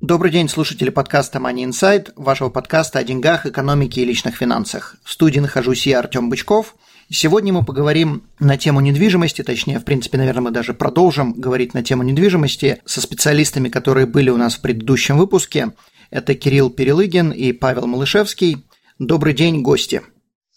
Добрый день, слушатели подкаста Money Insight, вашего подкаста о деньгах, экономике и личных финансах. В студии нахожусь я, Артем Бычков. Сегодня мы поговорим на тему недвижимости, точнее, в принципе, наверное, мы даже продолжим говорить на тему недвижимости со специалистами, которые были у нас в предыдущем выпуске. Это Кирилл Перелыгин и Павел Малышевский. Добрый день, гости.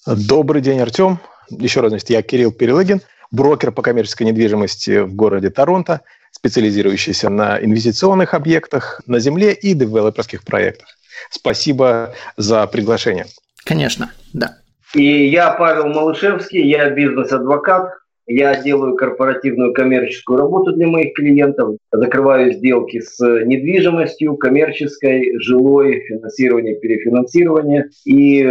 Добрый день, Артем. Еще раз, значит, я Кирилл Перелыгин, брокер по коммерческой недвижимости в городе Торонто – специализирующийся на инвестиционных объектах на земле и девелоперских проектах. Спасибо за приглашение. Конечно, да. И я Павел Малышевский, я бизнес-адвокат, я делаю корпоративную коммерческую работу для моих клиентов, закрываю сделки с недвижимостью, коммерческой, жилой, финансирование, перефинансирование и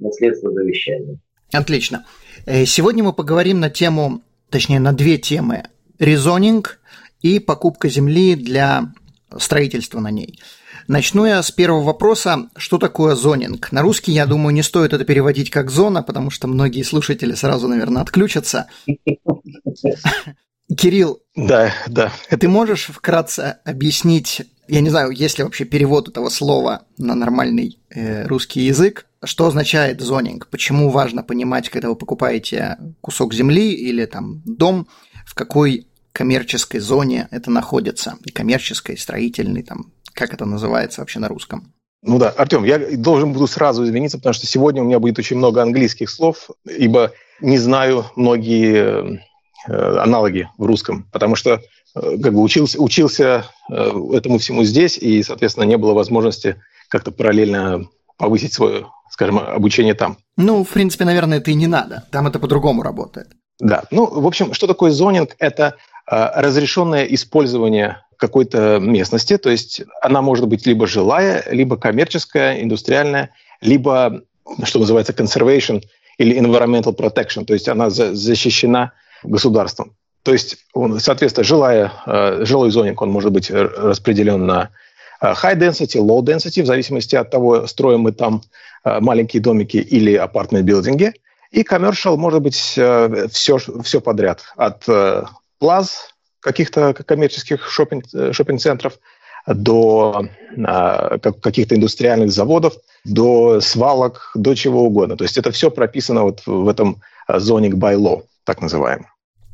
наследство завещания. Отлично. Э, сегодня мы поговорим на тему, точнее на две темы. Резонинг и покупка земли для строительства на ней. Начну я с первого вопроса. Что такое зонинг? На русский, я думаю, не стоит это переводить как зона, потому что многие слушатели сразу, наверное, отключатся. Кирилл, да, да. Ты можешь вкратце объяснить, я не знаю, есть ли вообще перевод этого слова на нормальный э, русский язык, что означает зонинг? Почему важно понимать, когда вы покупаете кусок земли или там дом, в какой коммерческой зоне это находится, коммерческой, строительной, там, как это называется вообще на русском? Ну да, Артем, я должен буду сразу извиниться, потому что сегодня у меня будет очень много английских слов, ибо не знаю многие э, аналоги в русском, потому что э, как бы учился, учился э, этому всему здесь, и, соответственно, не было возможности как-то параллельно повысить свое, скажем, обучение там. Ну, в принципе, наверное, это и не надо. Там это по-другому работает. Да. Ну, в общем, что такое зонинг? Это разрешенное использование какой-то местности, то есть она может быть либо жилая, либо коммерческая, индустриальная, либо, что называется, conservation или environmental protection, то есть она защищена государством. То есть, соответственно, жилая, а, жилой зонинг, он может быть распределен на а, high density, low density, в зависимости от того, строим мы там маленькие домики или апартмент-билдинги. И commercial может быть все, все подряд, от плаз каких-то коммерческих э, шопинг-центров до а, каких-то индустриальных заводов, до свалок, до чего угодно. То есть это все прописано вот в этом zoning by law, так называемом.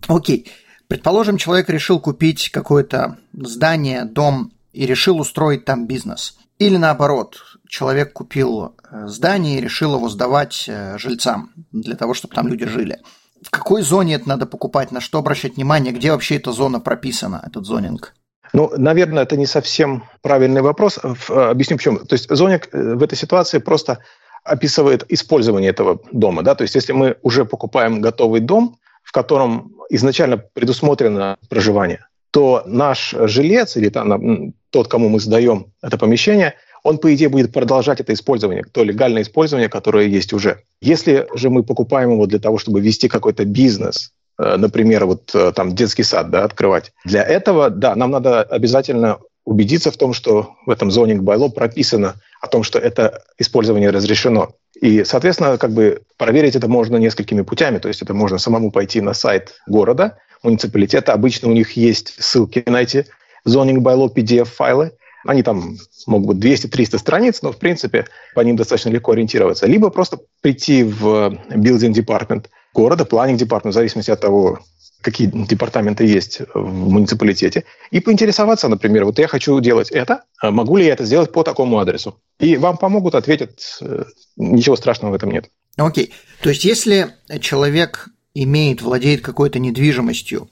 Окей. Okay. Предположим, человек решил купить какое-то здание, дом и решил устроить там бизнес. Или наоборот, человек купил э, здание и решил его сдавать э, жильцам для того, чтобы там люди жили в какой зоне это надо покупать, на что обращать внимание, где вообще эта зона прописана, этот зонинг? Ну, наверное, это не совсем правильный вопрос. Э, объясню почему. То есть зонинг э, в этой ситуации просто описывает использование этого дома. Да? То есть если мы уже покупаем готовый дом, в котором изначально предусмотрено проживание, то наш жилец или там, тот, кому мы сдаем это помещение, он, по идее, будет продолжать это использование, то легальное использование, которое есть уже. Если же мы покупаем его для того, чтобы вести какой-то бизнес, э, например, вот э, там детский сад да, открывать, для этого, да, нам надо обязательно убедиться в том, что в этом зонинг байло прописано о том, что это использование разрешено. И, соответственно, как бы проверить это можно несколькими путями. То есть это можно самому пойти на сайт города, муниципалитета. Обычно у них есть ссылки на эти zoning bylaw PDF-файлы. Они там могут быть 200-300 страниц, но, в принципе, по ним достаточно легко ориентироваться. Либо просто прийти в building department города, planning department, в зависимости от того, какие департаменты есть в муниципалитете, и поинтересоваться, например, вот я хочу делать это, а могу ли я это сделать по такому адресу? И вам помогут, ответят, э, ничего страшного в этом нет. Окей. Okay. То есть, если человек имеет, владеет какой-то недвижимостью,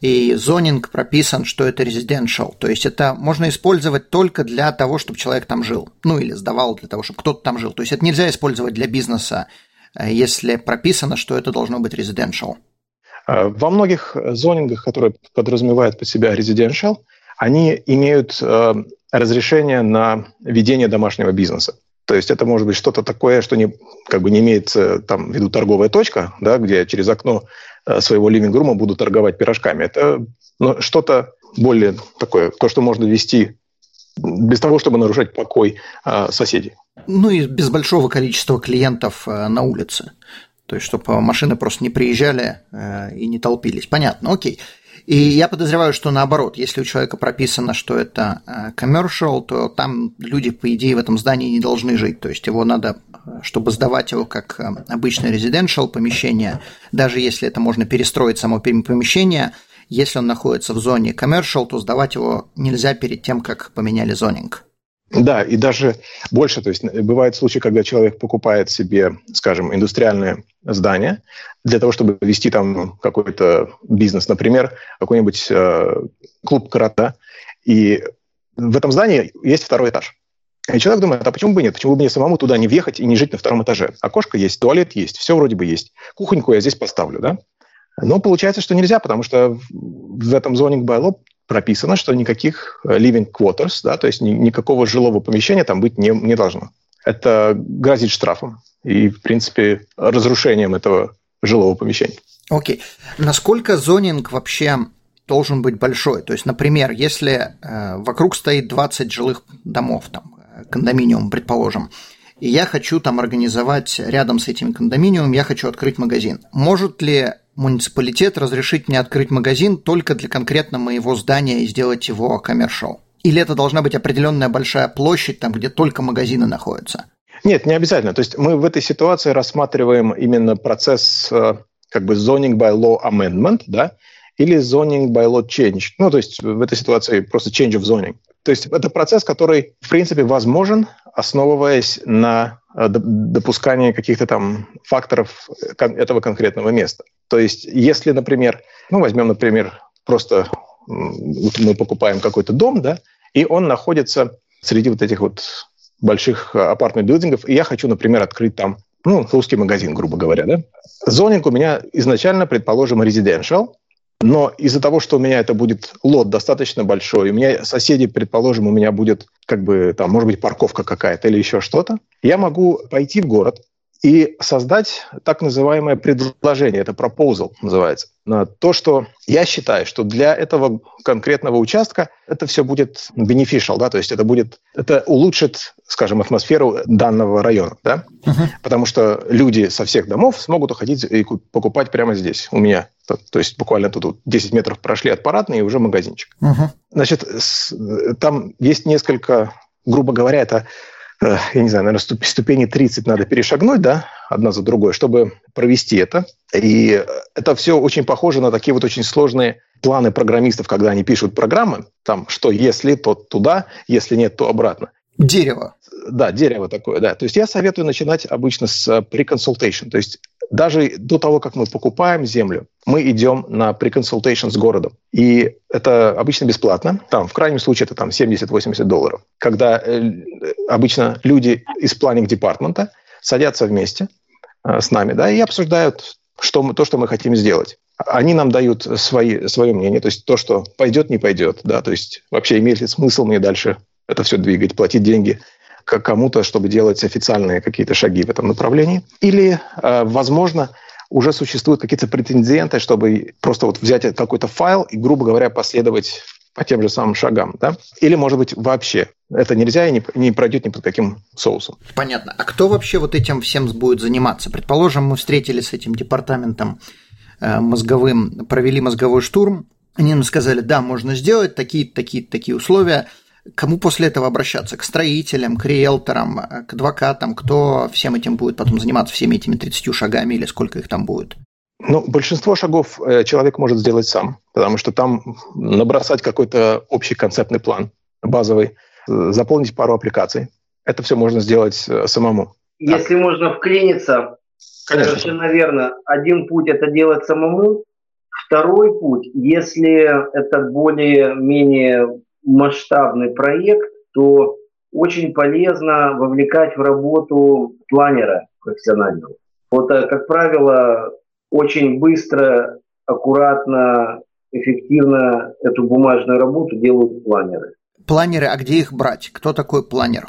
и зонинг прописан, что это residential, то есть это можно использовать только для того, чтобы человек там жил, ну или сдавал для того, чтобы кто-то там жил. То есть это нельзя использовать для бизнеса, э, если прописано, что это должно быть residential. А, во многих зонингах, которые подразумевают под себя residential, они имеют э, разрешение на ведение домашнего бизнеса. То есть это может быть что-то такое, что не, как бы не имеет э, там, в виду торговая точка, да, где через окно своего ливинг-рума буду торговать пирожками. Это ну, что-то более такое, то, что можно вести без того, чтобы нарушать покой э, соседей. Ну и без большого количества клиентов э, на улице. То есть, чтобы машины просто не приезжали э, и не толпились. Понятно, окей. И я подозреваю, что наоборот, если у человека прописано, что это э, commercial, то там люди, по идее, в этом здании не должны жить. То есть его надо, э, чтобы сдавать его как обычное residential помещение, даже если это можно перестроить само помещение, если он находится в зоне commercial, то сдавать его нельзя перед тем, как поменяли зонинг. Да, и даже больше. То есть бывают случаи, когда человек покупает себе, скажем, индустриальное здание для того, чтобы вести там какой-то бизнес, например, какой-нибудь э, клуб карата, и в этом здании есть второй этаж. И человек думает, а почему бы нет? Почему бы мне самому туда не въехать и не жить на втором этаже? Окошко есть, туалет есть, все вроде бы есть. Кухоньку я здесь поставлю, да? Но получается, что нельзя, потому что в этом zoning bylaw прописано, что никаких э, living quarters, да, то есть ни, никакого жилого помещения там быть не, не должно. Это грозит штрафом и, в принципе, разрушением этого жилого помещения. Окей. Okay. Насколько зонинг вообще должен быть большой? То есть, например, если э, вокруг стоит 20 жилых домов, там, э, кондоминиум, предположим, и я хочу там организовать рядом с этим кондоминиумом, я хочу открыть магазин. Может ли муниципалитет разрешить мне открыть магазин только для конкретно моего здания и сделать его коммершал? Или это должна быть определенная большая площадь, там, где только магазины находятся? Нет, не обязательно. То есть мы в этой ситуации рассматриваем именно процесс э, как бы zoning by law amendment, да, или zoning by law change. Ну, то есть в этой ситуации просто change of zoning. То есть это процесс, который, в принципе, возможен, основываясь на э, допускании каких-то там факторов этого конкретного места. То есть если, например, ну, возьмем, например, просто мы покупаем какой-то дом, да, и он находится среди вот этих вот больших э, апартмент-билдингов, и я хочу, например, открыть там ну, русский магазин, грубо говоря, да. Зонинг у меня изначально, предположим, residential, но из-за того, что у меня это будет лот достаточно большой, у меня соседи, предположим, у меня будет как бы там, может быть, парковка какая-то или еще что-то, я могу пойти в город, и создать так называемое предложение, это proposal называется, на то, что я считаю, что для этого конкретного участка это все будет beneficial, да, то есть это будет, это улучшит, скажем, атмосферу данного района, да, uh-huh. потому что люди со всех домов смогут уходить и покупать прямо здесь, у меня. То, есть буквально тут 10 метров прошли от парадной и уже магазинчик. Uh-huh. Значит, там есть несколько, грубо говоря, это я не знаю, наверное, ступени 30 надо перешагнуть, да, одна за другой, чтобы провести это. И это все очень похоже на такие вот очень сложные планы программистов, когда они пишут программы, там, что если, то туда, если нет, то обратно. Дерево. Да, дерево такое, да. То есть я советую начинать обычно с э, pre-consultation, то есть даже до того, как мы покупаем землю, мы идем на преконсультейшн с городом. И это обычно бесплатно. Там, в крайнем случае, это там 70-80 долларов. Когда э, обычно люди из планинг департмента садятся вместе э, с нами, да, и обсуждают что мы, то, что мы хотим сделать. Они нам дают свои, свое мнение, то есть то, что пойдет, не пойдет, да, то есть вообще имеет ли смысл мне дальше это все двигать, платить деньги кому-то, чтобы делать официальные какие-то шаги в этом направлении. Или, э, возможно, уже существуют какие-то претенденты, чтобы просто вот взять какой-то файл и, грубо говоря, последовать по тем же самым шагам, да? Или, может быть, вообще это нельзя и не, не пройдет ни под каким соусом. Понятно. А кто вообще вот этим всем будет заниматься? Предположим, мы встретились с этим департаментом э, мозговым, провели мозговой штурм, они нам сказали, да, можно сделать такие-то, такие-то, такие условия – Кому после этого обращаться? К строителям, к риэлторам, к адвокатам? Кто всем этим будет потом заниматься, всеми этими 30 шагами или сколько их там будет? Ну, большинство шагов э, человек может сделать сам, потому что там набросать какой-то общий концептный план базовый, э, заполнить пару аппликаций. Это все можно сделать э, самому. Если так. можно вклиниться, Конечно. совершенно верно. Один путь – это делать самому. Второй путь, если это более-менее масштабный проект, то очень полезно вовлекать в работу планера профессионального. Вот, э, как правило, очень быстро, аккуратно эффективно эту бумажную работу делают планеры. Планеры, а где их брать? Кто такой планер?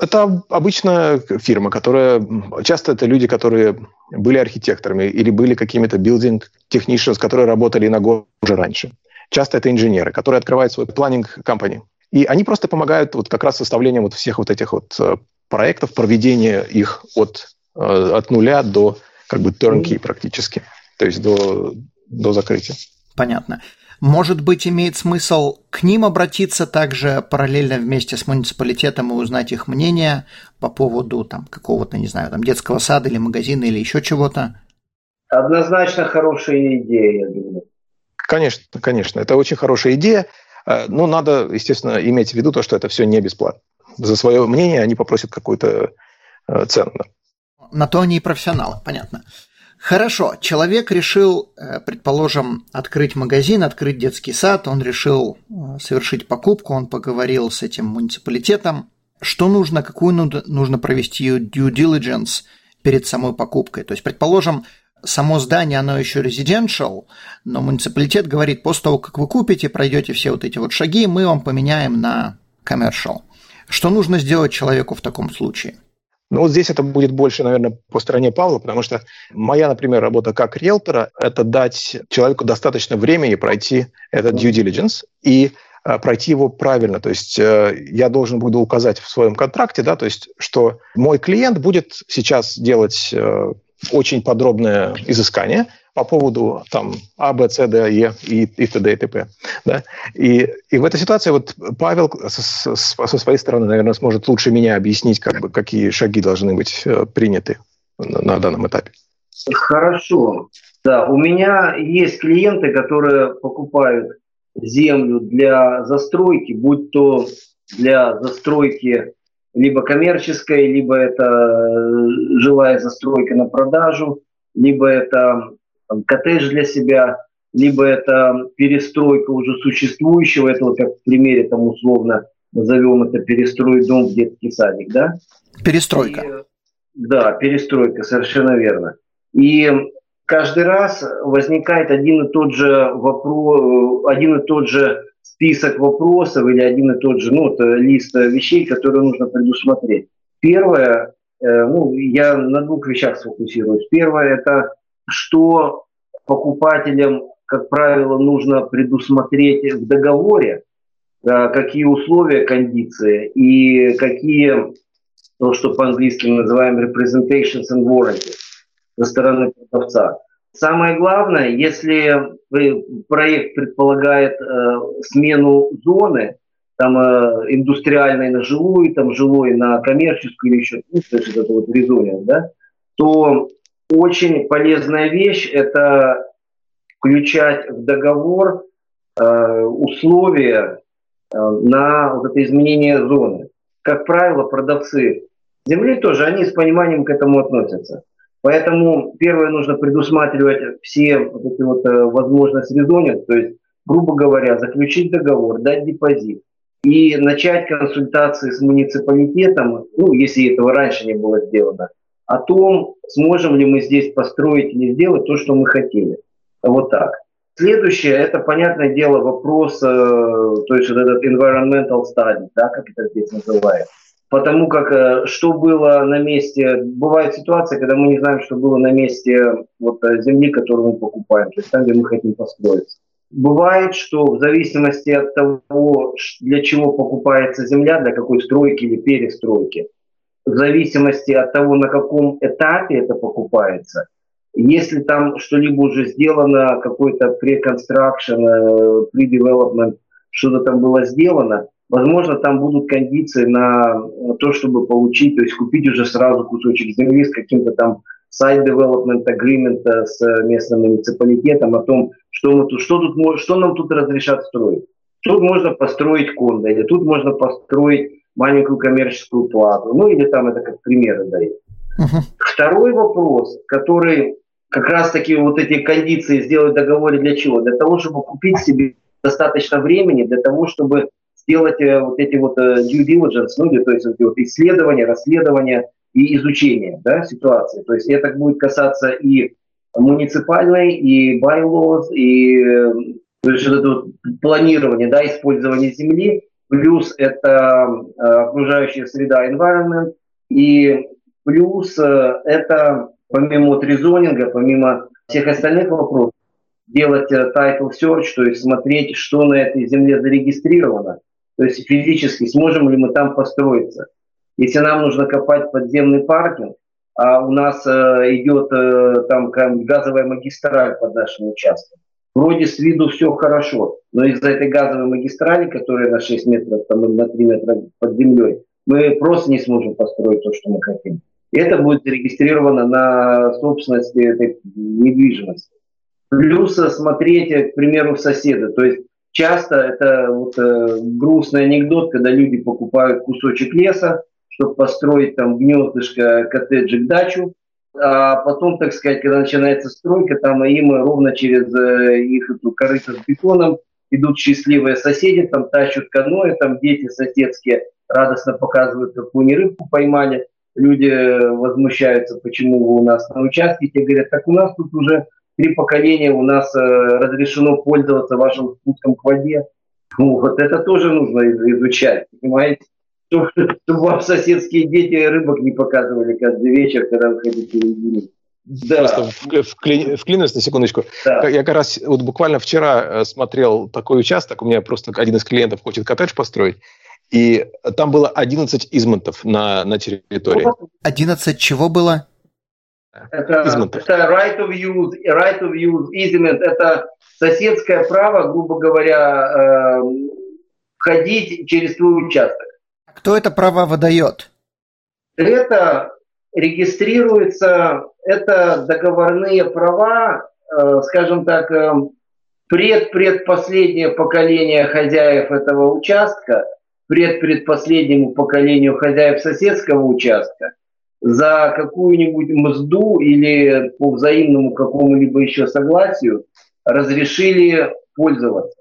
Это обычная фирма, которая... Часто это люди, которые были архитекторами или были какими-то building technicians, которые работали на год уже раньше. Часто это инженеры, которые открывают свой планинг компании. И они просто помогают вот как раз составлением вот всех вот этих вот э, проектов, проведения их от, э, от нуля до как бы turnkey практически, то есть до, до закрытия. Понятно. Может быть, имеет смысл к ним обратиться также параллельно вместе с муниципалитетом и узнать их мнение по поводу там, какого-то, не знаю, там, детского сада или магазина или еще чего-то? Однозначно хорошая идея, я думаю. Конечно, конечно. Это очень хорошая идея. Э, но надо, естественно, иметь в виду то, что это все не бесплатно. За свое мнение они попросят какую-то э, цену. На то они и профессионалы, понятно. Хорошо, человек решил, э, предположим, открыть магазин, открыть детский сад, он решил совершить покупку, он поговорил с этим муниципалитетом. Что нужно, какую нужно провести due diligence перед самой покупкой? То есть, предположим, само здание, оно еще residential, но муниципалитет говорит, после того, как вы купите, пройдете все вот эти вот шаги, мы вам поменяем на commercial. Что нужно сделать человеку в таком случае? Но вот здесь это будет больше, наверное, по стороне Павла, потому что моя, например, работа как риэлтора – это дать человеку достаточно времени пройти этот due diligence и э, пройти его правильно. То есть э, я должен буду указать в своем контракте, да, то есть что мой клиент будет сейчас делать э, очень подробное изыскание – по поводу там А, Б, С, Д, Е и, и т.д. и т.п. Да? И, и в этой ситуации вот Павел со, со своей стороны, наверное, сможет лучше меня объяснить, как бы, какие шаги должны быть э, приняты на, на данном этапе. Хорошо. Да, у меня есть клиенты, которые покупают землю для застройки, будь то для застройки либо коммерческой, либо это э, жилая застройка на продажу, либо это там, коттедж для себя, либо это перестройка уже существующего, это вот как в примере там условно назовем это перестроить дом в детский садик, да? Перестройка. И, да, перестройка, совершенно верно. И каждый раз возникает один и тот же вопрос, один и тот же список вопросов или один и тот же ну, вот, лист вещей, которые нужно предусмотреть. Первое, э, ну, я на двух вещах сфокусируюсь. Первое – это что покупателям, как правило, нужно предусмотреть в договоре, э, какие условия кондиции и какие, то, что по-английски мы называем representations and warranty со стороны продавца. Самое главное, если проект предполагает э, смену зоны, там э, индустриальной на жилую, там жилой на коммерческую или еще, ну, то есть это вот резония, да, то очень полезная вещь – это включать в договор э, условия э, на вот это изменение зоны. Как правило, продавцы земли тоже, они с пониманием к этому относятся. Поэтому первое нужно предусматривать все вот эти вот э, возможности резонить, то есть, грубо говоря, заключить договор, дать депозит и начать консультации с муниципалитетом, ну, если этого раньше не было сделано – о том, сможем ли мы здесь построить или сделать то, что мы хотели. Вот так. Следующее, это, понятное дело, вопрос, э, то есть вот этот environmental study, да, как это здесь называют. Потому как э, что было на месте, бывает ситуация, когда мы не знаем, что было на месте вот, э, земли, которую мы покупаем, то есть там, где мы хотим построиться. Бывает, что в зависимости от того, для чего покупается земля, для какой стройки или перестройки, в зависимости от того, на каком этапе это покупается, если там что-либо уже сделано, какой-то pre-construction, pre-development, что-то там было сделано, возможно, там будут кондиции на то, чтобы получить, то есть купить уже сразу кусочек земли с каким-то там side development agreement с местным муниципалитетом о том, что, мы тут, что, тут, что нам тут разрешат строить. Тут можно построить кондо, или тут можно построить маленькую коммерческую плату. Ну или там это как примеры дает. Uh-huh. Второй вопрос, который как раз таки вот эти кондиции сделать в договоре для чего? Для того, чтобы купить себе достаточно времени, для того, чтобы сделать э, вот эти вот э, due diligence, ну, то есть вот исследования, расследования и изучение да, ситуации. То есть это будет касаться и муниципальной, и bylaws, и э, То есть это вот планирование, да, использование земли, плюс это э, окружающая среда, environment, и плюс э, это помимо вот резонинга, помимо всех остальных вопросов, делать title search, то есть смотреть, что на этой земле зарегистрировано, то есть физически сможем ли мы там построиться. Если нам нужно копать подземный паркинг, а у нас э, идет э, там газовая магистраль под нашим участком, вроде с виду все хорошо, но из-за этой газовой магистрали, которая на 6 метров, там, на 3 метра под землей, мы просто не сможем построить то, что мы хотим. Это будет зарегистрировано на собственности этой недвижимости. Плюс смотреть, к примеру, соседа. То есть часто это вот, э, грустный анекдот, когда люди покупают кусочек леса, чтобы построить там гнездышко, коттеджик, дачу, а потом, так сказать, когда начинается стройка, там им ровно через э, их эту корыто с бетоном идут счастливые соседи, там тащут каноэ, там дети соседские радостно показывают, какую они рыбку поймали. Люди возмущаются, почему вы у нас на участке. Те говорят, так у нас тут уже три поколения, у нас э, разрешено пользоваться вашим спуском к воде. Ну, вот это тоже нужно изучать, понимаете? чтобы вам соседские дети рыбок не показывали каждый вечер, когда вы ходите в да. Просто вкли, вклинусь на секундочку. Да. Я как раз вот буквально вчера э, смотрел такой участок, у меня просто один из клиентов хочет коттедж построить, и там было 11 измонтов на, на территории. 11 чего было? Это, это right of use, right of use, easement, это соседское право, грубо говоря, э, ходить через твой участок. Кто это право выдает? Это регистрируется, это договорные права, э, скажем так, э, предпредпоследнее поколение хозяев этого участка, предпредпоследнему поколению хозяев соседского участка за какую-нибудь мзду или по взаимному какому-либо еще согласию разрешили пользоваться.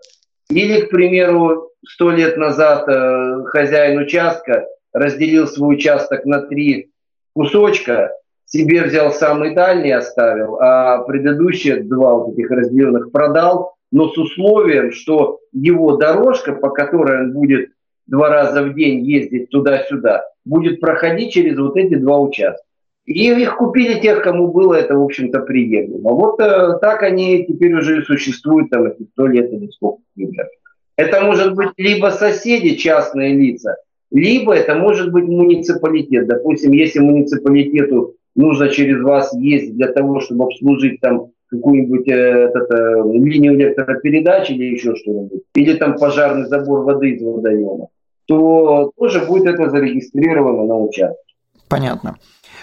Или, к примеру, сто лет назад э, хозяин участка разделил свой участок на три кусочка, себе взял самый дальний, оставил, а предыдущие два вот этих разделенных продал, но с условием, что его дорожка, по которой он будет два раза в день ездить туда-сюда, будет проходить через вот эти два участка. И их купили тех, кому было это, в общем-то, приемлемо. Вот э, так они теперь уже и существуют, там, эти сто лет или сколько лет. Это может быть либо соседи, частные лица, либо это может быть муниципалитет. Допустим, если муниципалитету нужно через вас ездить для того, чтобы обслужить там какую-нибудь э, это, линию электропередач или еще что-нибудь, или там пожарный забор воды из водоема, то тоже будет это зарегистрировано на участке. Понятно.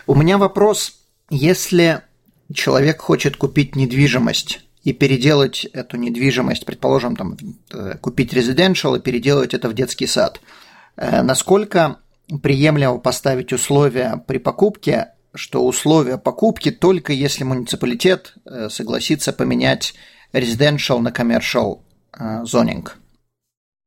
У меня вопрос. Если человек хочет купить недвижимость, и переделать эту недвижимость, предположим, там, э, купить резиденциал и переделать это в детский сад. Э, насколько приемлемо поставить условия при покупке, что условия покупки только если муниципалитет э, согласится поменять резиденциал на commercial зонинг?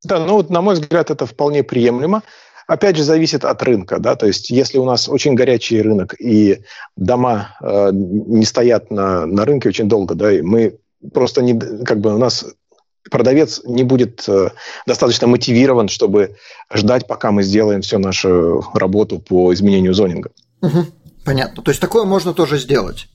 Да, ну вот, на мой взгляд, это вполне приемлемо. Опять же, зависит от рынка, да, то есть если у нас очень горячий рынок и дома э, не стоят на, на рынке очень долго, да, и мы просто не, как бы у нас продавец не будет э, достаточно мотивирован, чтобы ждать, пока мы сделаем всю нашу работу по изменению зонинга. Угу. Понятно. То есть такое можно тоже сделать.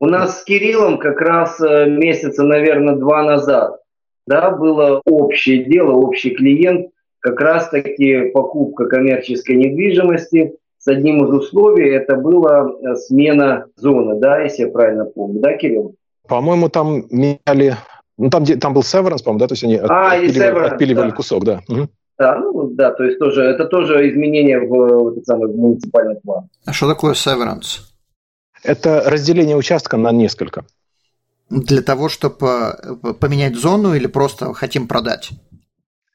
У нас с Кириллом как раз э, месяца, наверное, два назад да, было общее дело, общий клиент, как раз таки покупка коммерческой недвижимости. С одним из условий это была э, смена зоны, да, если я правильно помню, да, Кирилл? По-моему, там меняли... Ну, там, там был Severance, по-моему, да? То есть они а, отпиливали, Severance, отпиливали да. кусок, да. Угу. Да, ну да, то есть тоже, это тоже изменение в, в, этот самый, в муниципальный план. А что такое Severance? Это разделение участка на несколько. Для того, чтобы э, поменять зону или просто хотим продать?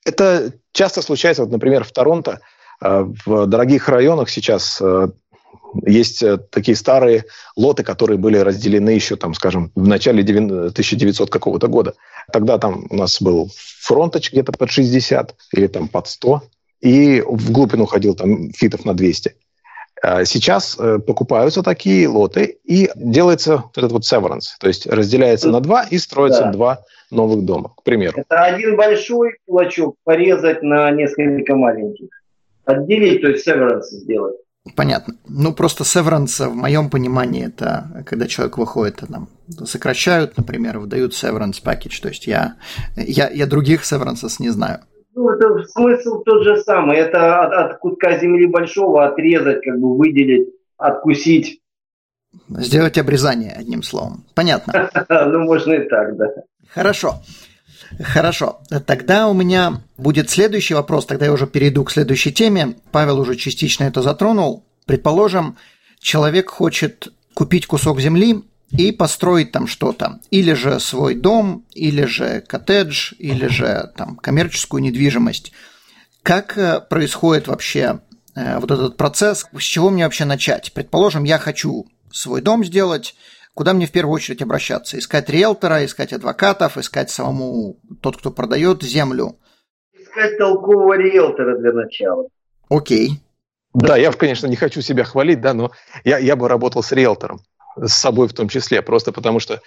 Это часто случается, вот, например, в Торонто, э, в дорогих районах сейчас э, есть такие старые лоты, которые были разделены еще, там, скажем, в начале 1900 какого-то года. Тогда там у нас был фронточ где-то под 60 или там под 100, и в глубину ходил там фитов на 200. А сейчас э, покупаются такие лоты и делается этот вот severance, то есть разделяется на два и строится да. два новых дома, к примеру. Это один большой кулачок порезать на несколько маленьких. Отделить, то есть severance сделать. Понятно. Ну, просто severance в моем понимании это когда человек выходит, там, сокращают, например, выдают severance package. То есть я, я, я других severances не знаю. Ну, это смысл тот же самый. Это от, от кутка земли большого отрезать, как бы выделить, откусить. Сделать обрезание, одним словом. Понятно. Ну, можно и так, да. Хорошо. Хорошо. Тогда у меня будет следующий вопрос, тогда я уже перейду к следующей теме. Павел уже частично это затронул. Предположим, человек хочет купить кусок земли и построить там что-то. Или же свой дом, или же коттедж, или же там коммерческую недвижимость. Как э, происходит вообще э, вот этот процесс? С чего мне вообще начать? Предположим, я хочу свой дом сделать, куда мне в первую очередь обращаться? Искать риэлтора, искать адвокатов, искать самому тот, кто продает землю? Искать толкового риэлтора для начала. Окей. Да, я, конечно, не хочу себя хвалить, да, но я, я бы работал с риэлтором с собой в том числе, просто потому что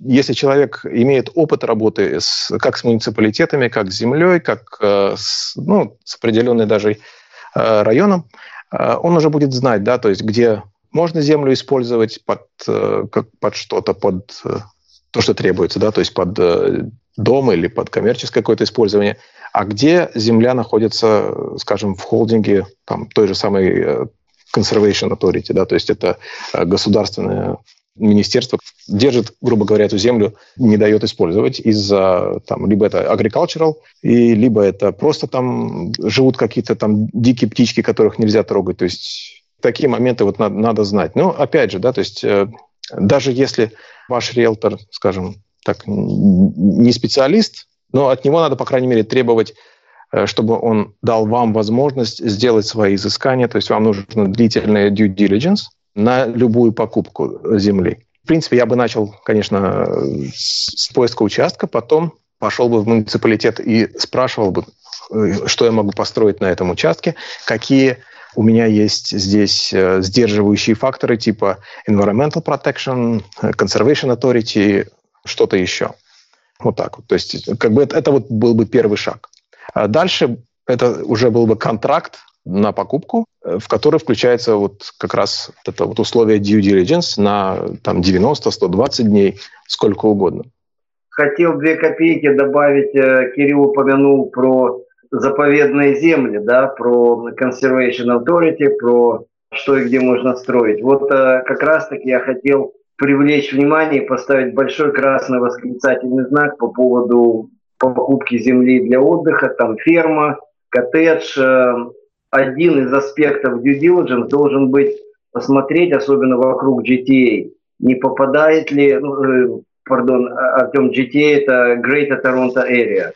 если человек имеет опыт работы с, как с муниципалитетами, как с землей, как э, с, ну, с определенной даже э, районом, э, он уже будет знать, да, то есть где можно землю использовать под, как, под что-то, под то, что требуется, да, то есть под дом или под коммерческое какое-то использование, а где земля находится, скажем, в холдинге там, той же самой Conservation Authority, да, то есть это э, государственное министерство держит, грубо говоря, эту землю, не дает использовать из-за, там, либо это agricultural, и либо это просто там живут какие-то там дикие птички, которых нельзя трогать. То есть такие моменты вот надо, надо знать. Но опять же, да, то есть э, даже если ваш риэлтор, скажем так, не специалист, но от него надо, по крайней мере, требовать чтобы он дал вам возможность сделать свои изыскания, то есть вам нужно длительный due diligence на любую покупку земли. В принципе, я бы начал, конечно, с поиска участка, потом пошел бы в муниципалитет и спрашивал бы, э, что я могу построить на этом участке, какие у меня есть здесь э, сдерживающие факторы типа environmental protection, conservation authority, что-то еще. Вот так вот. То есть, как бы это, это вот был бы первый шаг. А дальше это уже был бы контракт на покупку, э, в который включается вот как раз это вот условие due diligence на там 90-120 дней, сколько угодно. Хотел две копейки добавить. Э, Кирилл упомянул про заповедные земли, да, про Conservation Authority, про что и где можно строить. Вот э, как раз-таки я хотел привлечь внимание и поставить большой красный восклицательный знак по поводу покупки земли для отдыха, там ферма, коттедж. Э, один из аспектов due diligence должен быть посмотреть, особенно вокруг GTA, не попадает ли, ну, э, пардон, а, Артем, GTA это Greater Toronto Area.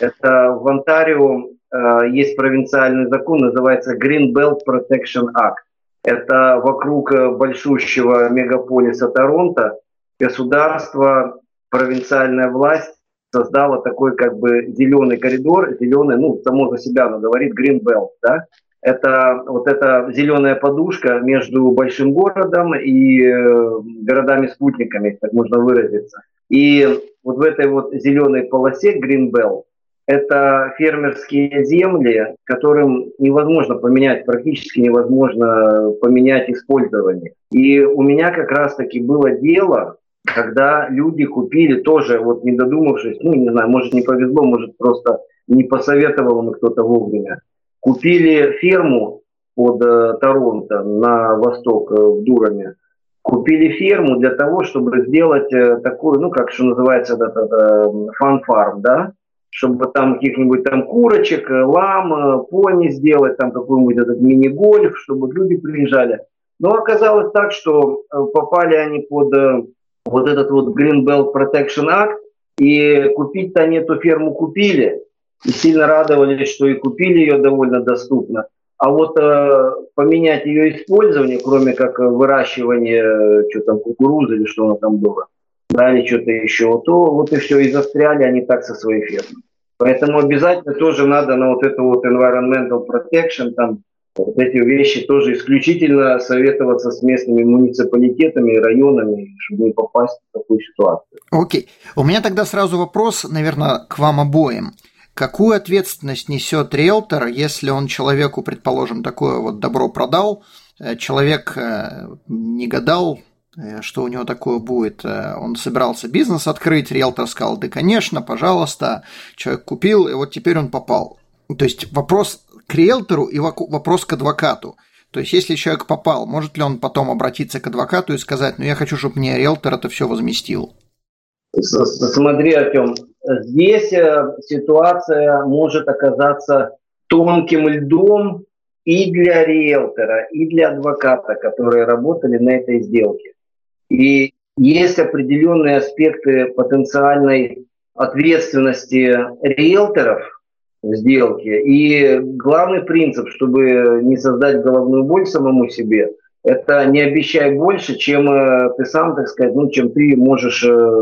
Это в Онтарио э, есть провинциальный закон, называется Green Belt Protection Act. Это вокруг большущего мегаполиса Торонто государство, провинциальная власть создала такой как бы зеленый коридор, зеленый, ну, само за себя оно говорит, Green Belt, да, это вот эта зеленая подушка между большим городом и э, городами-спутниками, так можно выразиться. И вот в этой вот зеленой полосе Green Belt это фермерские земли, которым невозможно поменять, практически невозможно поменять использование. И у меня как раз-таки было дело, когда люди купили тоже, вот не додумавшись, ну, не знаю, может, не повезло, может, просто не посоветовал им кто-то вовремя, купили ферму под э, Торонто на восток, э, в Дураме, купили ферму для того, чтобы сделать э, такую, ну, как что называется, это, это, фан-фарм, да, чтобы там каких-нибудь там курочек, э, лам, э, пони сделать, там какой-нибудь этот мини-гольф, чтобы люди приезжали. Но оказалось так, что попали они под вот этот вот Green Belt Protection Act, и купить-то они эту ферму купили, и сильно радовались, что и купили ее довольно доступно. А вот э, поменять ее использование, кроме как выращивания, э, что там, кукурузы или что оно там было, да, или что-то еще, то вот и все, и застряли они так со своей фермой. Поэтому обязательно тоже надо на вот эту вот environmental protection, там, Вот эти вещи тоже исключительно советоваться с местными муниципалитетами районами, чтобы не попасть в такую ситуацию. Окей. У меня тогда сразу вопрос, наверное, к вам обоим. Какую ответственность несет риэлтор, если он человеку, предположим, такое вот добро продал, э, человек э, не гадал, э, что у него такое будет. Он собирался бизнес открыть, риэлтор сказал, да, конечно, пожалуйста. Человек купил, и вот теперь он попал. То есть вопрос к риэлтору и вопрос к адвокату. То есть, если человек попал, может ли он потом обратиться к адвокату и сказать, ну я хочу, чтобы мне риэлтор это все возместил? Смотри, Артем, здесь э, ситуация может оказаться тонким льдом и для риэлтора, и для адвоката, которые работали на этой сделке. И есть определенные аспекты потенциальной ответственности риэлторов в сделке. И главный принцип, чтобы не создать головную боль самому себе, это не обещай больше, чем э, ты сам, так сказать, ну, чем ты можешь э,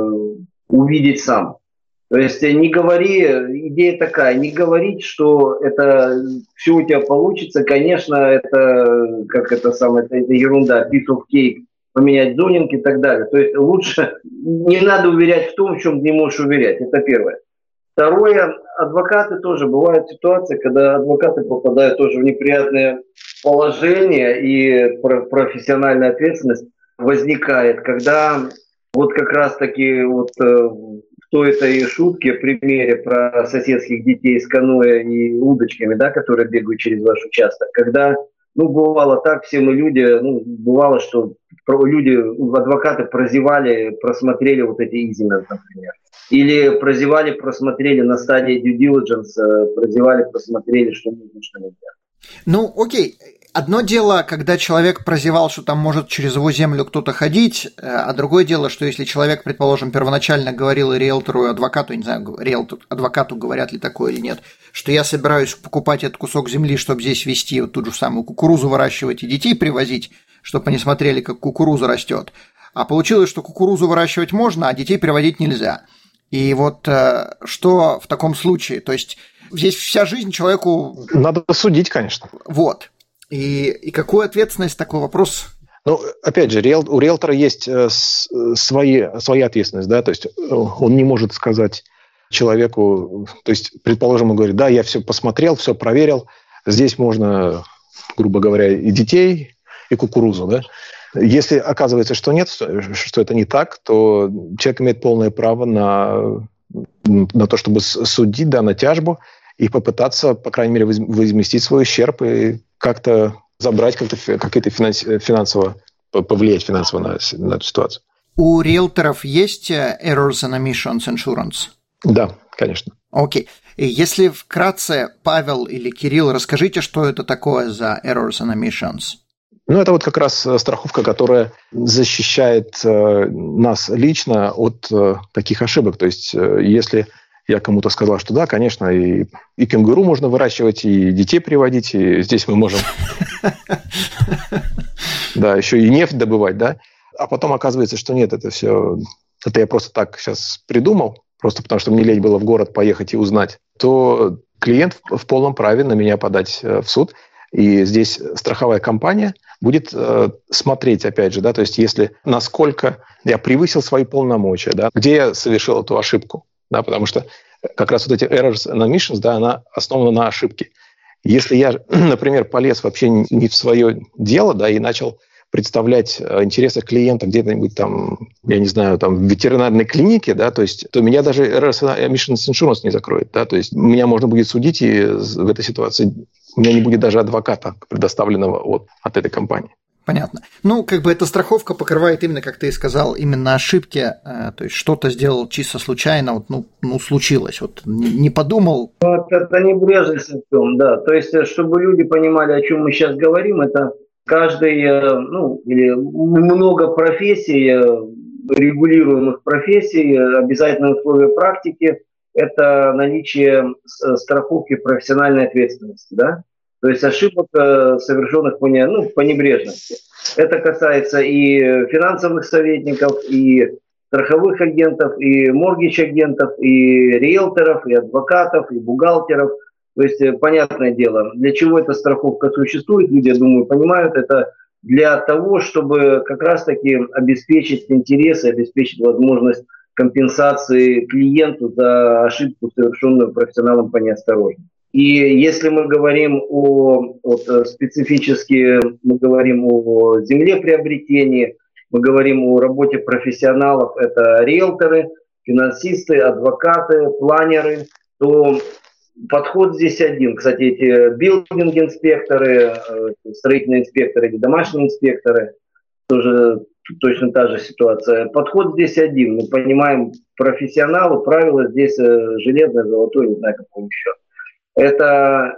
увидеть сам. То есть э, не говори, идея такая, не говорить, что это все у тебя получится, конечно, это как это самое, это, это ерунда, piece of cake, поменять зонинг и так далее. То есть лучше не надо уверять в том, в чем не можешь уверять. Это первое. Второе, адвокаты тоже бывают ситуации, когда адвокаты попадают тоже в неприятное положение и профессиональная ответственность возникает, когда вот как раз таки вот э, той этой шутке, примере про соседских детей с каноэ и удочками, да, которые бегают через ваш участок, когда, ну, бывало так, все мы люди, ну, бывало, что люди, адвокаты прозевали, просмотрели вот эти изименты, например. Или прозевали, просмотрели на стадии due diligence, э, прозевали, просмотрели, что нужно, что нельзя. Ну, окей, Одно дело, когда человек прозевал, что там может через его землю кто-то ходить, э, а другое дело, что если человек, предположим, первоначально говорил риэлтору и адвокату, не знаю, риэлтор, адвокату говорят ли такое или нет, что я собираюсь покупать этот кусок земли, чтобы здесь вести вот ту же самую кукурузу выращивать и детей привозить, чтобы они смотрели, как кукуруза растет. А получилось, что кукурузу выращивать можно, а детей приводить нельзя. И вот э, что в таком случае? То есть здесь вся жизнь человеку... Надо судить, конечно. Вот. И, и какую ответственность такой вопрос ну, опять же, у риэлтора есть э, свои, своя ответственность, да, то есть э, он не может сказать человеку, то есть, предположим, он говорит, да, я все посмотрел, все проверил, здесь можно, грубо говоря, и детей, и кукурузу, да. Если оказывается, что нет, что это не так, то человек имеет полное право на, на то, чтобы судить, да, на тяжбу и попытаться, по крайней мере, возместить свой ущерб и как-то забрать, как-то как-то финансово, повлиять финансово на, на эту ситуацию. У риэлторов есть э, Errors and Emissions Insurance? Да, конечно. Окей. И если вкратце, Павел или Кирилл, расскажите, что это такое за Errors and Emissions? Ну, это вот как раз э, страховка, которая защищает э, нас лично от э, таких ошибок. То есть, э, если я кому-то сказал, что да, конечно, и, и кенгуру можно выращивать, и детей приводить, и здесь мы можем, да, еще и нефть добывать, да. А потом оказывается, что нет, это все, это я просто так сейчас придумал, просто потому что мне лень было в город поехать и узнать, то клиент в полном праве на меня подать э, в суд. И здесь страховая компания будет э, смотреть, опять же, да, то есть если насколько я превысил свои полномочия, да, где я совершил эту ошибку, да, потому что как раз вот эти errors and omissions, да, она основана на ошибке. Если я, например, полез вообще не в свое дело, да, и начал представлять э, интересы клиента где-нибудь там, я не знаю, там в ветеринарной клинике, да, то есть, то меня даже errors and omissions insurance не закроет, да, то есть меня можно будет судить, и в этой ситуации у меня не будет даже адвоката, предоставленного от, от этой компании. Понятно. Ну, как бы эта страховка покрывает именно, как ты и сказал, именно ошибки, э, то есть что-то сделал чисто случайно, вот, ну, ну случилось, вот не подумал. Вот это небрежный симптом, да. То есть, э, чтобы люди понимали, о чем мы сейчас говорим, это каждый, э, ну, или много профессий, регулируемых профессий, обязательное условие практики – это наличие страховки профессиональной ответственности, да? То есть ошибок, э, совершенных по, не, ну, по небрежности. Это касается и финансовых советников, и страховых агентов, и моргич агентов, и риэлторов, и адвокатов, и бухгалтеров. То есть, э, понятное дело, для чего эта страховка существует, люди, я думаю, понимают, это для того, чтобы как раз-таки обеспечить интересы, обеспечить возможность компенсации клиенту за ошибку, совершенную профессионалом по неосторожности. И если мы говорим о вот, э, специфически, мы говорим о земле приобретении, мы говорим о работе профессионалов, это риэлторы, финансисты, адвокаты, планеры, то подход здесь один. Кстати, эти билдинг-инспекторы, э, строительные инспекторы или домашние инспекторы, тоже точно та же ситуация. Подход здесь один. Мы понимаем профессионалу, правила здесь э, железное, золотое, не знаю, какое еще это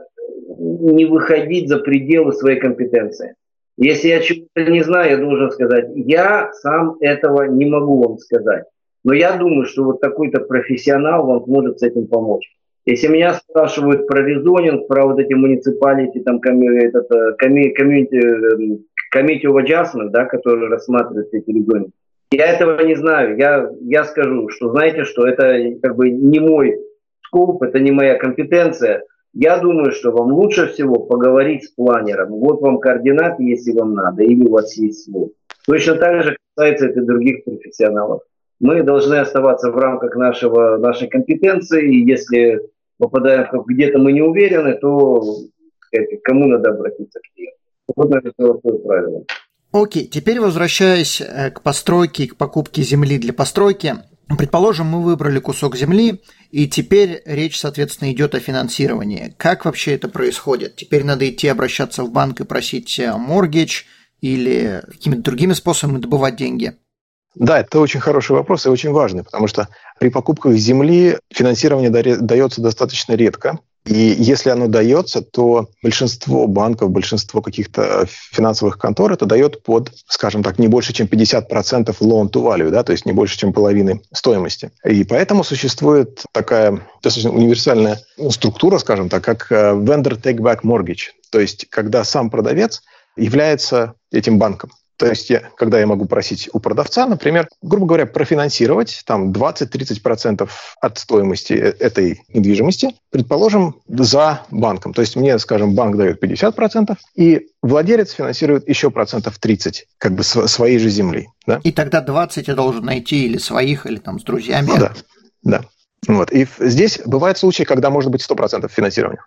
не выходить за пределы своей компетенции. Если я чего-то не знаю, я должен сказать, я сам этого не могу вам сказать. Но я думаю, что вот такой-то профессионал вам может с этим помочь. Если меня спрашивают про резонинг, про вот эти муниципалити, там, этот, комьюнити, комитет of adjustment, да, который рассматривает эти резонинги, я этого не знаю. Я, я скажу, что знаете, что это как бы не мой скоп, это не моя компетенция. Я думаю, что вам лучше всего поговорить с планером. Вот вам координаты, если вам надо, или у вас есть свой. Точно так же касается это других профессионалов. Мы должны оставаться в рамках нашего, нашей компетенции, и если попадаем где-то мы не уверены, то сказать, кому надо обратиться к клиенту. Вот это золотое правило. Окей, теперь возвращаясь э, к постройке, к покупке земли для постройки, Предположим, мы выбрали кусок земли, и теперь речь, соответственно, идет о финансировании. Как вообще это происходит? Теперь надо идти обращаться в банк и просить моргидж или какими-то другими способами добывать деньги? Да, это очень хороший вопрос и очень важный, потому что при покупках земли финансирование дается достаточно редко. И если оно дается, то большинство банков, большинство каких-то финансовых контор это дает под, скажем так, не больше, чем 50% loan to value, да, то есть не больше, чем половины стоимости. И поэтому существует такая достаточно универсальная структура, скажем так, как vendor take-back mortgage, то есть когда сам продавец является этим банком. То есть, я, когда я могу просить у продавца, например, грубо говоря, профинансировать там 20-30% от стоимости э, этой недвижимости, предположим, за банком. То есть мне, скажем, банк дает 50%, и владелец финансирует еще процентов 30, как бы своей же земли. Да? И тогда 20 я должен найти или своих, или там с друзьями. Ну, да, да. Вот. И здесь бывают случаи, когда может быть 100% финансирования.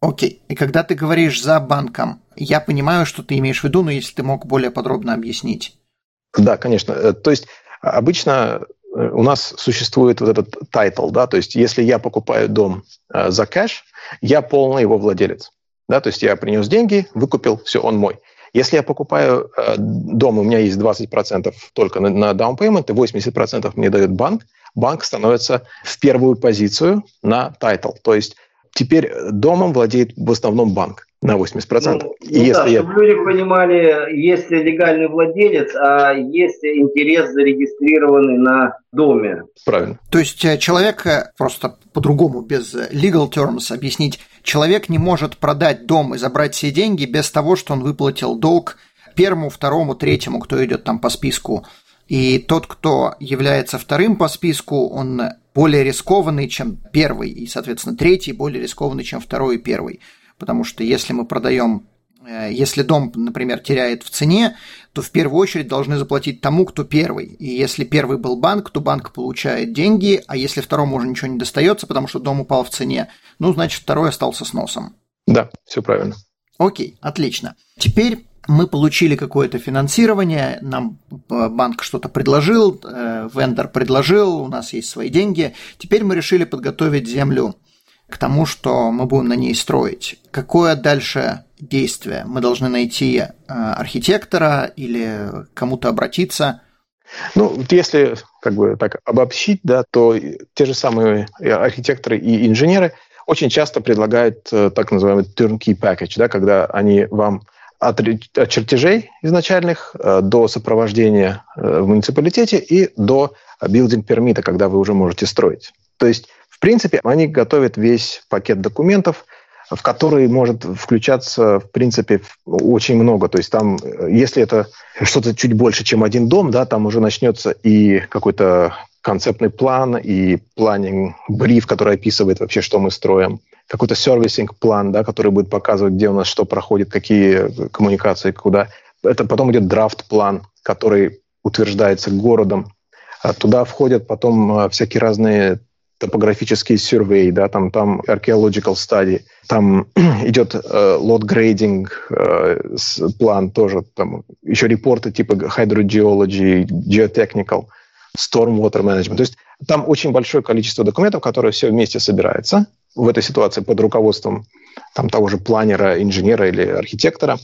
Окей. И когда ты говоришь за банком, я понимаю, что ты имеешь в виду, но если ты мог более подробно объяснить. Да, конечно. Э, то есть обычно э, у нас существует вот этот title, да, то есть если я покупаю дом э, за кэш, я полный его владелец. Да, то есть я принес деньги, выкупил, все, он мой. Если я покупаю э, дом, у меня есть 20% только на, на и 80% мне дает банк, банк становится в первую позицию на title. То есть теперь домом владеет в основном банк на 80%. Ну, и ну если да, я... чтобы люди понимали, есть легальный владелец, а есть интерес зарегистрированный на доме. Правильно. То есть э, человек, э, просто по-другому, без legal terms объяснить, человек не может продать дом и забрать все деньги без того, что он выплатил долг первому, второму, третьему, кто идет там по списку. И тот, кто является вторым по списку, он более рискованный, чем первый, и, соответственно, третий более рискованный, чем второй и первый. Потому что если мы продаем э, если дом, например, теряет в цене, то в первую очередь должны заплатить тому, кто первый. И если первый был банк, то банк получает деньги, а если второму уже ничего не достается, потому что дом упал в цене, ну, значит, второй остался с носом. Да, все правильно. Окей, отлично. Теперь мы получили какое-то финансирование, нам э, банк что-то предложил, э, вендор предложил, у нас есть свои деньги. Теперь мы решили подготовить землю к тому, что мы будем на ней строить. Какое дальше действие? Мы должны найти э, архитектора или кому-то обратиться? Ну, если как бы так обобщить, да, то те же самые архитекторы и инженеры очень часто предлагают так называемый turnkey package, да, когда они вам от, от чертежей изначальных э, до сопровождения э, в муниципалитете и до билдинг пермита, когда вы уже можете строить. То есть, в принципе, они готовят весь пакет документов, в который может включаться, в принципе, очень много. То есть там, э, если это что-то чуть больше, чем один дом, да, там уже начнется и какой-то концептный план, и планинг, бриф, который описывает вообще, что мы строим, какой-то сервисинг план, да, который будет показывать, где у нас что проходит, какие коммуникации, куда. Это потом идет драфт план, который утверждается городом. А туда входят потом а, всякие разные топографические survey, да, там, там archaeological study, там идет э, lot grading э, план тоже, там еще репорты типа hydrogeology, geotechnical, stormwater management. То есть там очень большое количество документов, которые все вместе собирается в этой ситуации под руководством там, того же планера, инженера или архитектора,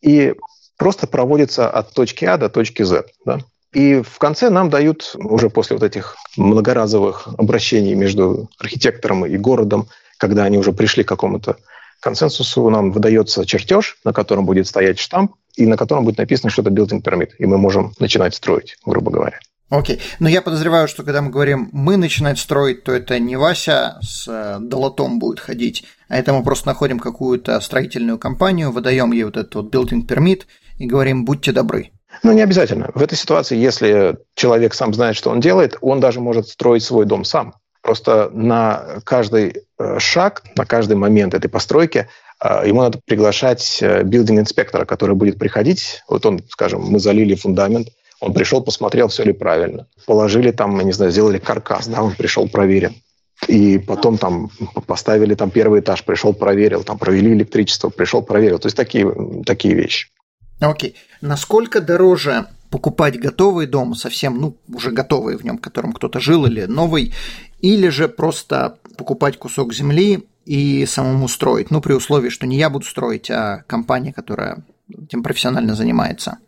и просто проводится от точки А до точки Z. Да? И в конце нам дают, уже после вот этих многоразовых обращений между архитектором и городом, когда они уже пришли к какому-то консенсусу, нам выдается чертеж, на котором будет стоять штамп, и на котором будет написано, что это building permit, и мы можем начинать строить, грубо говоря. Окей. Но я подозреваю, что когда мы говорим «мы начинать строить», то это не Вася с э, долотом будет ходить, а это мы просто находим какую-то строительную компанию, выдаем ей вот этот вот building permit и говорим «будьте добры». Ну, не обязательно. В этой ситуации, если человек сам знает, что он делает, он даже может строить свой дом сам. Просто на каждый э, шаг, на каждый момент этой постройки э, ему надо приглашать билдинг-инспектора, который будет приходить. Вот он, скажем, мы залили фундамент, он пришел, посмотрел, все ли правильно. Положили там, не знаю, сделали каркас, да, он пришел, проверил. И потом там поставили там первый этаж, пришел, проверил, там провели электричество, пришел, проверил. То есть такие, такие вещи. Окей. Насколько дороже покупать готовый дом, совсем, ну, уже готовый в нем, в котором кто-то жил, или новый, или же просто покупать кусок земли и самому строить, ну, при условии, что не я буду строить, а компания, которая этим профессионально занимается?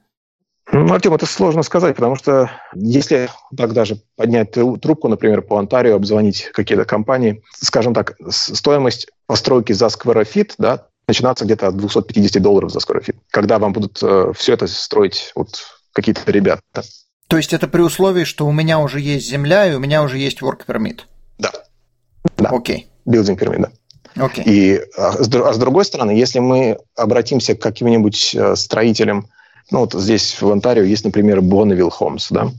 Ну, Артем, это сложно сказать, потому что если так даже поднять трубку, например, по Онтарио, обзвонить какие-то компании, скажем так, стоимость постройки за square feet, да, начинаться где-то от 250 долларов за square feet, когда вам будут э, все это строить вот какие-то ребята. То есть это при условии, что у меня уже есть земля и у меня уже есть work permit? Да. Да. Окей. Building permit, да. Okay. И, а, с, а с другой стороны, если мы обратимся к каким-нибудь э, строителям, ну вот здесь в Онтарио есть, например, Bonneville Homes, да,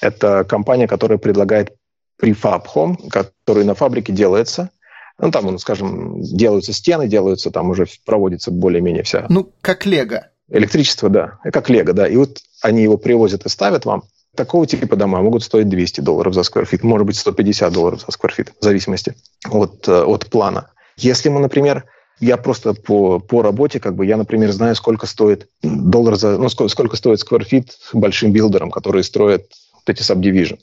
это компания, которая предлагает prefab home, который на фабрике делается, ну, там, ну, скажем, делаются стены, делаются, там уже проводится более-менее вся... Ну, как Лего. Электричество, да, как Лего, да. И вот они его привозят и ставят вам. Такого типа дома могут стоить 200 долларов за сквер может быть 150 долларов за сквер в зависимости от, э, от плана. Если мы, например, я просто по, по работе, как бы, я, например, знаю, сколько стоит доллар за, ну, сколько, сколько стоит скверфит большим билдерам, которые строят вот эти subdivision.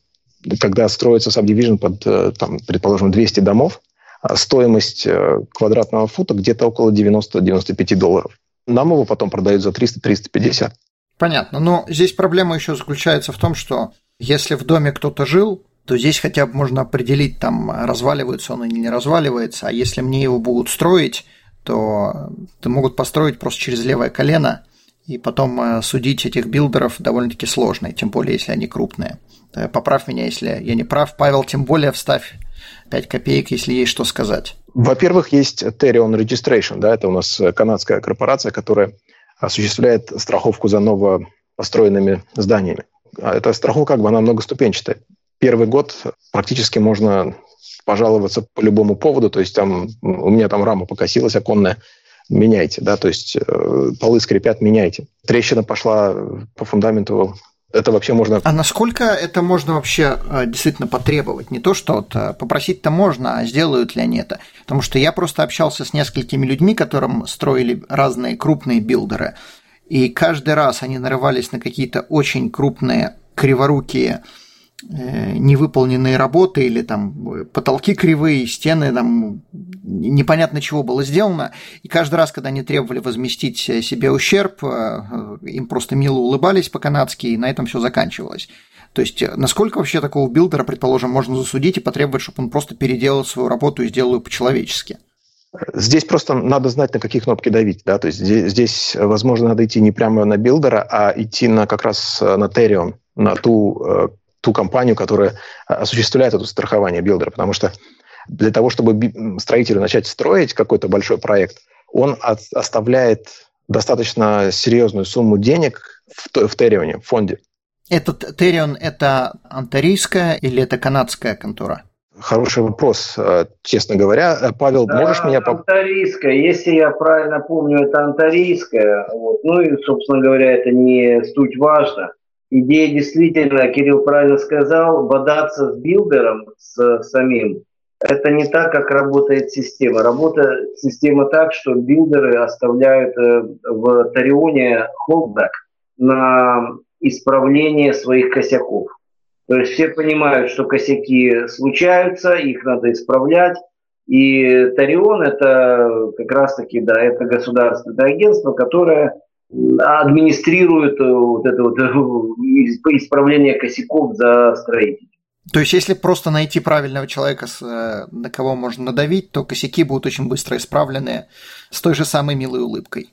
Когда строится subdivision под, э, там, предположим, 200 домов, а стоимость э, квадратного фута где-то около 90-95 долларов. Нам его потом продают за 300-350. Понятно. Но здесь проблема еще заключается в том, что если в доме кто-то жил, то здесь хотя бы можно определить, там, разваливается он или не разваливается. А если мне его будут строить, то это могут построить просто через левое колено, и потом э, судить этих билдеров довольно-таки сложно, тем более, если они крупные. Поправь меня, если я не прав. Павел, тем более вставь 5 копеек, если есть что сказать. Во-первых, есть Terion Registration, да, это у нас канадская корпорация, которая осуществляет страховку за новопостроенными зданиями. А эта страховка, как бы, она многоступенчатая. Первый год практически можно пожаловаться по любому поводу, то есть там у меня там рама покосилась оконная, меняйте, да, то есть э, полы скрипят, меняйте. Трещина пошла по фундаменту, это вообще можно... А насколько это можно вообще э, действительно потребовать? Не то, что вот э, попросить-то можно, а сделают ли они это? Потому что я просто общался с несколькими людьми, которым строили разные крупные билдеры, и каждый раз они нарывались на какие-то очень крупные криворукие невыполненные работы или там потолки кривые, стены, там непонятно чего было сделано. И каждый раз, когда они требовали возместить себе ущерб, э, им просто мило улыбались по-канадски, и на этом все заканчивалось. То есть, э, насколько вообще такого билдера, предположим, можно засудить и потребовать, чтобы он просто переделал свою работу и сделал ее по-человечески? Здесь просто надо знать, на какие кнопки давить. Да? То есть здесь, здесь, возможно, надо идти не прямо на builder а, а идти на как раз на Tarion, на ту ту компанию, которая осуществляет это страхование builder а, потому что для того, чтобы строителю начать строить какой-то большой проект, он от, оставляет достаточно серьезную сумму денег в, в Tarion е, в фонде. Этот Tarion – это онтарийская или это канадская контора? Хороший вопрос, э, честно говоря. Э, Павел, да, можешь меня... Антарийская, если я правильно помню, это антарийская. Вот. Ну и, собственно говоря, это не суть важно. Идея действительно, Кирилл правильно сказал, бодаться с билдером, с самим. Это не так, как работает система. Работает система так, что билдеры оставляют э, в Тарионе холдбэк на исправление своих косяков. То есть все понимают, что косяки случаются, их надо исправлять. И Тарион это как раз-таки, да, это государственное агентство, которое администрирует э, вот это вот э, исправление косяков за строителей. То есть, если просто найти правильного человека, э, на кого можно надавить, то косяки будут очень быстро исправлены с той же самой милой улыбкой.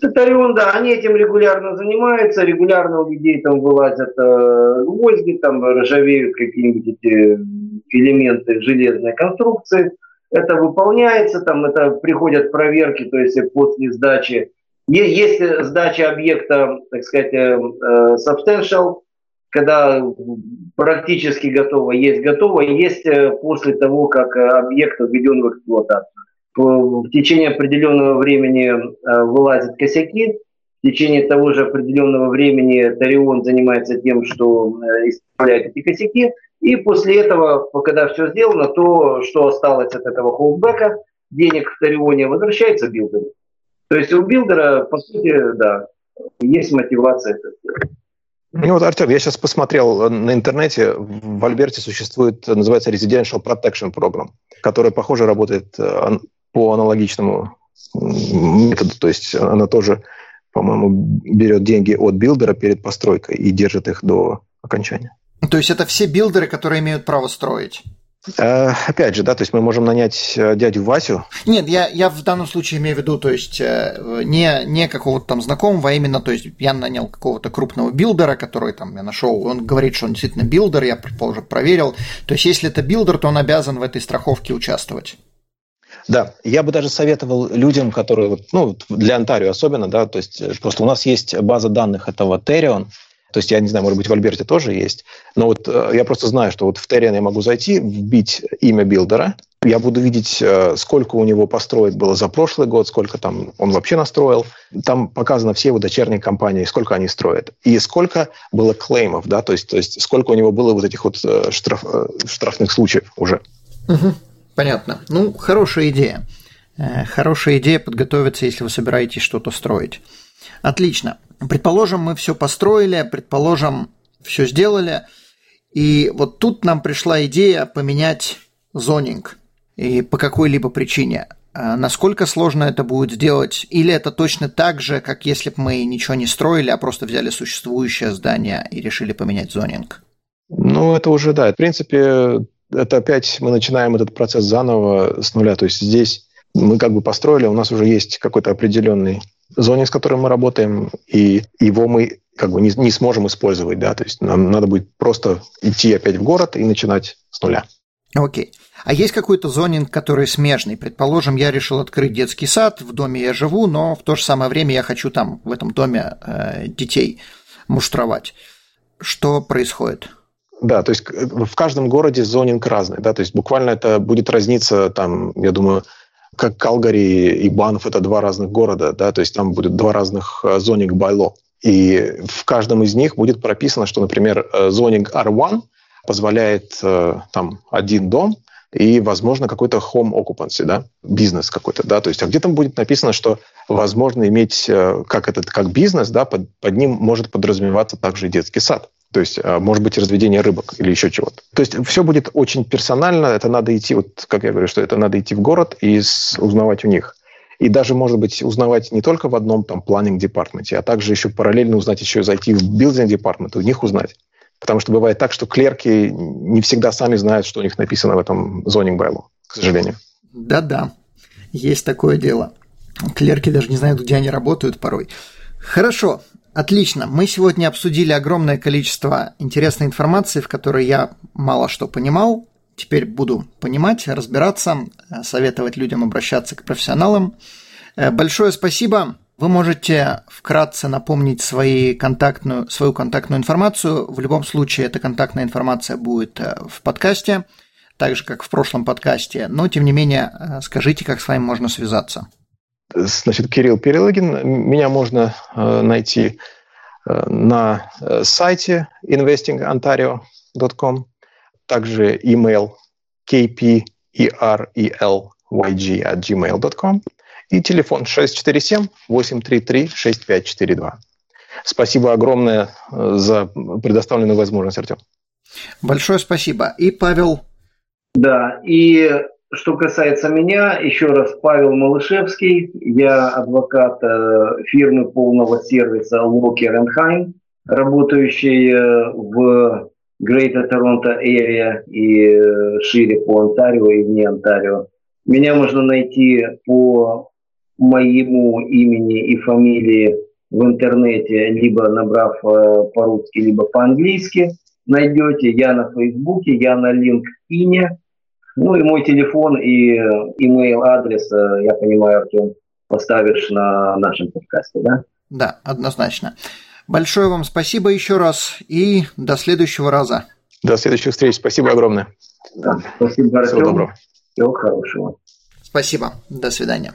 Татарион, да, они этим регулярно занимаются, регулярно у людей там вылазят э, гвозди, там ржавеют какие-нибудь эти элементы железной конструкции. Это выполняется, там это приходят проверки, то есть после сдачи. Если сдача объекта, так сказать, э, э, substantial, когда практически готово, есть готово, есть э, после того, как объект введен в эксплуатацию в течение определенного времени э, вылазят косяки, в течение того же определенного времени Тарион занимается тем, что э, исправляет эти косяки, и после этого, когда все сделано, то, что осталось от этого holdback а, денег в Tarion е возвращается builder у. То есть у builder а, по сути, да, есть мотивация это сделать. Ну вот, Артем, я сейчас посмотрел э, на интернете, в Альберте существует, называется Residential Protection Program, который, похоже, работает по аналогичному методу. То есть она тоже, по-моему, берет деньги от builder а перед постройкой и держит их до окончания. То есть это все builder ы, которые имеют право строить? Э, опять же, да, то есть мы можем нанять э, дядю Васю. Нет, я, я в данном случае имею в виду, то есть э, не, не какого-то там знакомого, а именно, то есть я нанял какого-то крупного builder а, который там я нашел, он говорит, что он действительно builder, я, предположим, проверил. То есть если это builder, то он обязан в этой страховке участвовать. Да, я бы даже советовал людям, которые, ну, для Онтарио особенно, да, то есть просто у нас есть база данных этого Tarion, то есть я не знаю, может быть, в Альберте тоже есть, но вот э, я просто знаю, что вот в Terion я могу зайти, вбить имя билдера, я буду видеть, э, сколько у него построек было за прошлый год, сколько там он вообще настроил. Там показано все его дочерние компании, сколько они строят. И сколько было клеймов, да, то есть, то есть сколько у него было вот этих вот штраф, штрафных случаев уже. Угу. Понятно. Ну, хорошая идея. Э, хорошая идея подготовиться, если вы собираетесь что-то строить. Отлично. Предположим, мы все построили, предположим, все сделали. И вот тут нам пришла идея поменять зонинг. И по какой-либо причине. А насколько сложно это будет сделать? Или это точно так же, как если бы мы ничего не строили, а просто взяли существующее здание и решили поменять зонинг? Ну, это уже, да. В принципе, это опять мы начинаем этот процесс заново с нуля. То есть здесь мы как бы построили, у нас уже есть какой-то определенный зоне, с которой мы работаем, и его мы как бы не, не сможем использовать, да, то есть нам надо будет просто идти опять в город и начинать с нуля. Окей. А есть какой-то зонинг, который смежный? Предположим, я решил открыть детский сад, в доме я живу, но в то же самое время я хочу там, в этом доме, э, детей муштровать. Что происходит? Да, то есть в каждом городе зонинг разный, да, то есть буквально это будет разниться там, я думаю, как Калгари и Банф – это два разных города, да, то есть там будет два разных э, зонинг байло. И в каждом из них будет прописано, что, например, э, зонинг R1 позволяет э, там один дом и, возможно, какой-то home occupancy, да, бизнес какой-то, да, то есть, а где там будет написано, что возможно иметь как этот, как бизнес, да, под, под ним может подразумеваться также и детский сад. То есть, а, может быть, разведение рыбок или еще чего-то. То есть, все будет очень персонально. Это надо идти, вот как я говорю, что это надо идти в город и узнавать у них. И даже, может быть, узнавать не только в одном там планинг департменте, а также еще параллельно узнать еще зайти в билдинг департмент и у них узнать. Потому что бывает так, что клерки не всегда сами знают, что у них написано в этом зонинг байлу, к сожалению. Да-да, есть такое дело. Клерки даже не знают, где они работают порой. Хорошо, Отлично. Мы сегодня обсудили огромное количество интересной информации, в которой я мало что понимал. Теперь буду понимать, разбираться, советовать людям обращаться к профессионалам. Э, большое спасибо. Вы можете вкратце напомнить свои контактную, свою контактную информацию. В любом случае, эта контактная информация будет э, в подкасте. так же, как в прошлом подкасте, но, тем не менее, э, скажите, как с вами можно связаться. Значит, Кирилл Перелыгин. Меня можно э, найти э, на э, сайте investingontario.com, также email kperelyg at gmail.com и телефон 647-833-6542. Спасибо огромное за предоставленную возможность, Артем. Большое спасибо. И Павел. Да, и что касается меня, еще раз, Павел Малышевский, я адвокат э, фирмы полного сервиса Walker Хайм, работающий э, в Greater Toronto Area и э, шире по Онтарио и вне Онтарио. Меня можно найти по моему имени и фамилии в интернете, либо набрав по-русски, либо по-английски найдете. Я на Фейсбуке, я на LinkedIn. Ну и мой телефон и имейл адрес, э, я понимаю, Артем, поставишь на нашем подкасте, да? Да, однозначно. Большое вам спасибо еще раз и до следующего раза. До следующих встреч. Спасибо огромное. Да, спасибо, Артем. Всего доброго. Всего хорошего. Спасибо. До свидания.